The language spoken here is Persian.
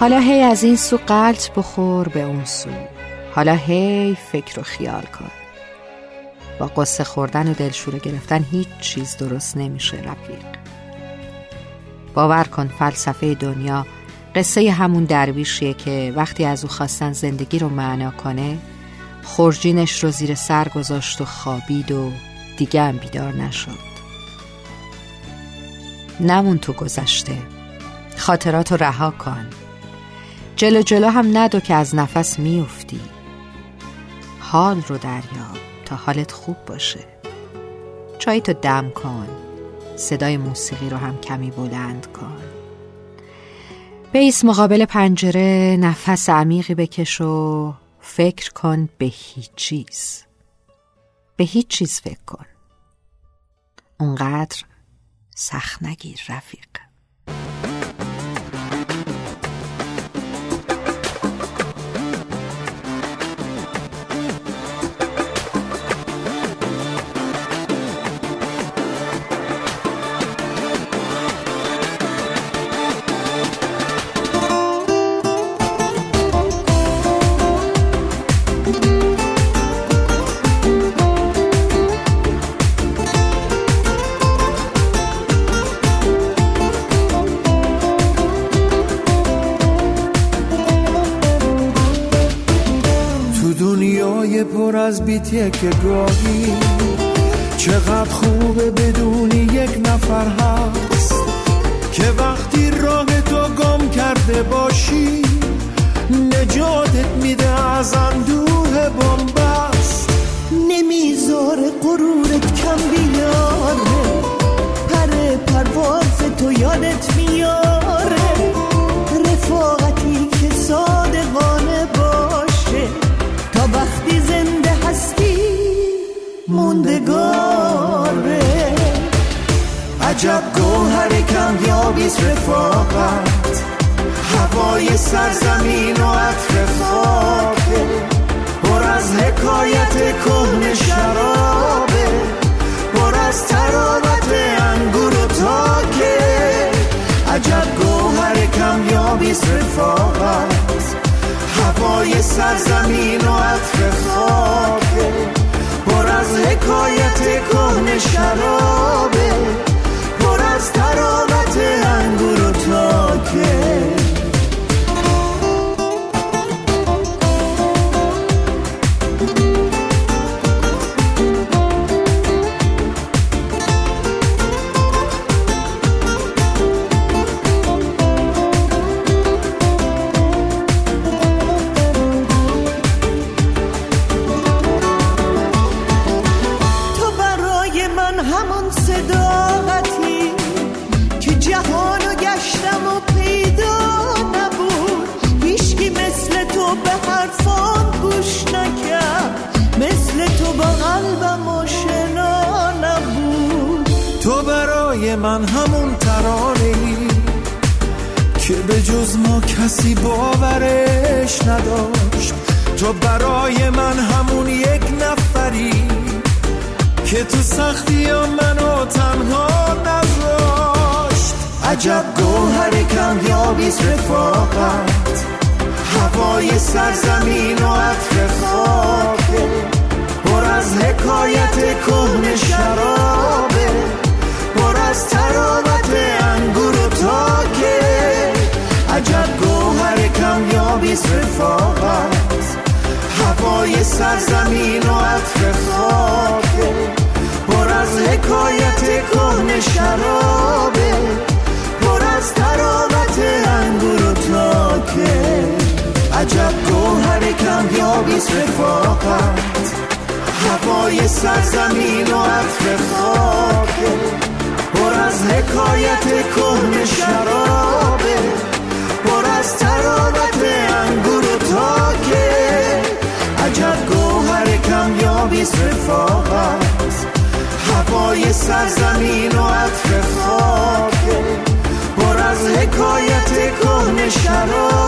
حالا هی از این سو قلط بخور به اون سو. حالا هی فکر و خیال کن. با قصه خوردن و دلشوره گرفتن هیچ چیز درست نمیشه رفیق. باور کن فلسفه دنیا قصه همون درویشیه که وقتی از او خواستن زندگی رو معنا کنه خورجینش رو زیر سر گذاشت و خوابید و دیگه هم بیدار نشد. نمون تو گذشته. خاطرات رها کن. جلو جلو هم ندو که از نفس میافتی. حال رو دریاب تا حالت خوب باشه. چای تو دم کن. صدای موسیقی رو هم کمی بلند کن. بیس مقابل پنجره نفس عمیقی بکش و فکر کن به هیچ چیز. به هیچ چیز فکر کن. اونقدر سخت نگیر رفیق. دنیای پر از بیتیه که گاهی چقدر خوبه بدونی یک نفر هست. که وقتی راه تو گم کرده باشی نجاتت میده از اندوه بمبست نمی‌ذاره غرورت کم بیاره عجب گوهر کمیابیست رفاقت. هوای سرزمین و عطر خاکه. پر از حکایت کهن شرابه. پر از تراوت انگور و تاکه. عجب گوهر کمیابیست رفاقت. هوای سرزمین و عطر خاکه. پر از حکایت کهن شرابه. قلبم آشنا نبود. تو برای من همون ترانه ای که به جز ما کسی باورش نداشت. تو برای من همون یک نفری که تو سختی منو تنها نذاشت. عجب گوهر کمیابیست رفاقت هوای سرزمین و عطر خاکه پر از حکایت کهن شرابه پر از تراوت انگور و تاکه. عجب گوهر کمیابیست رفاقت هوای سرزمین و عطر خاکه. پر از حکایت کهن شرابه پر از تراوت انگور و تاکه. عجب گوهر کمیابیست رفاقت هوای سرزمین و عطر خاکه پر از حکایت کهن شرابه پر از تراوت انگور و تاکه عجب گوهر کمیابیست رفاقت هوای سرزمین و عطر خاکه پر از حکایت کهن شرابه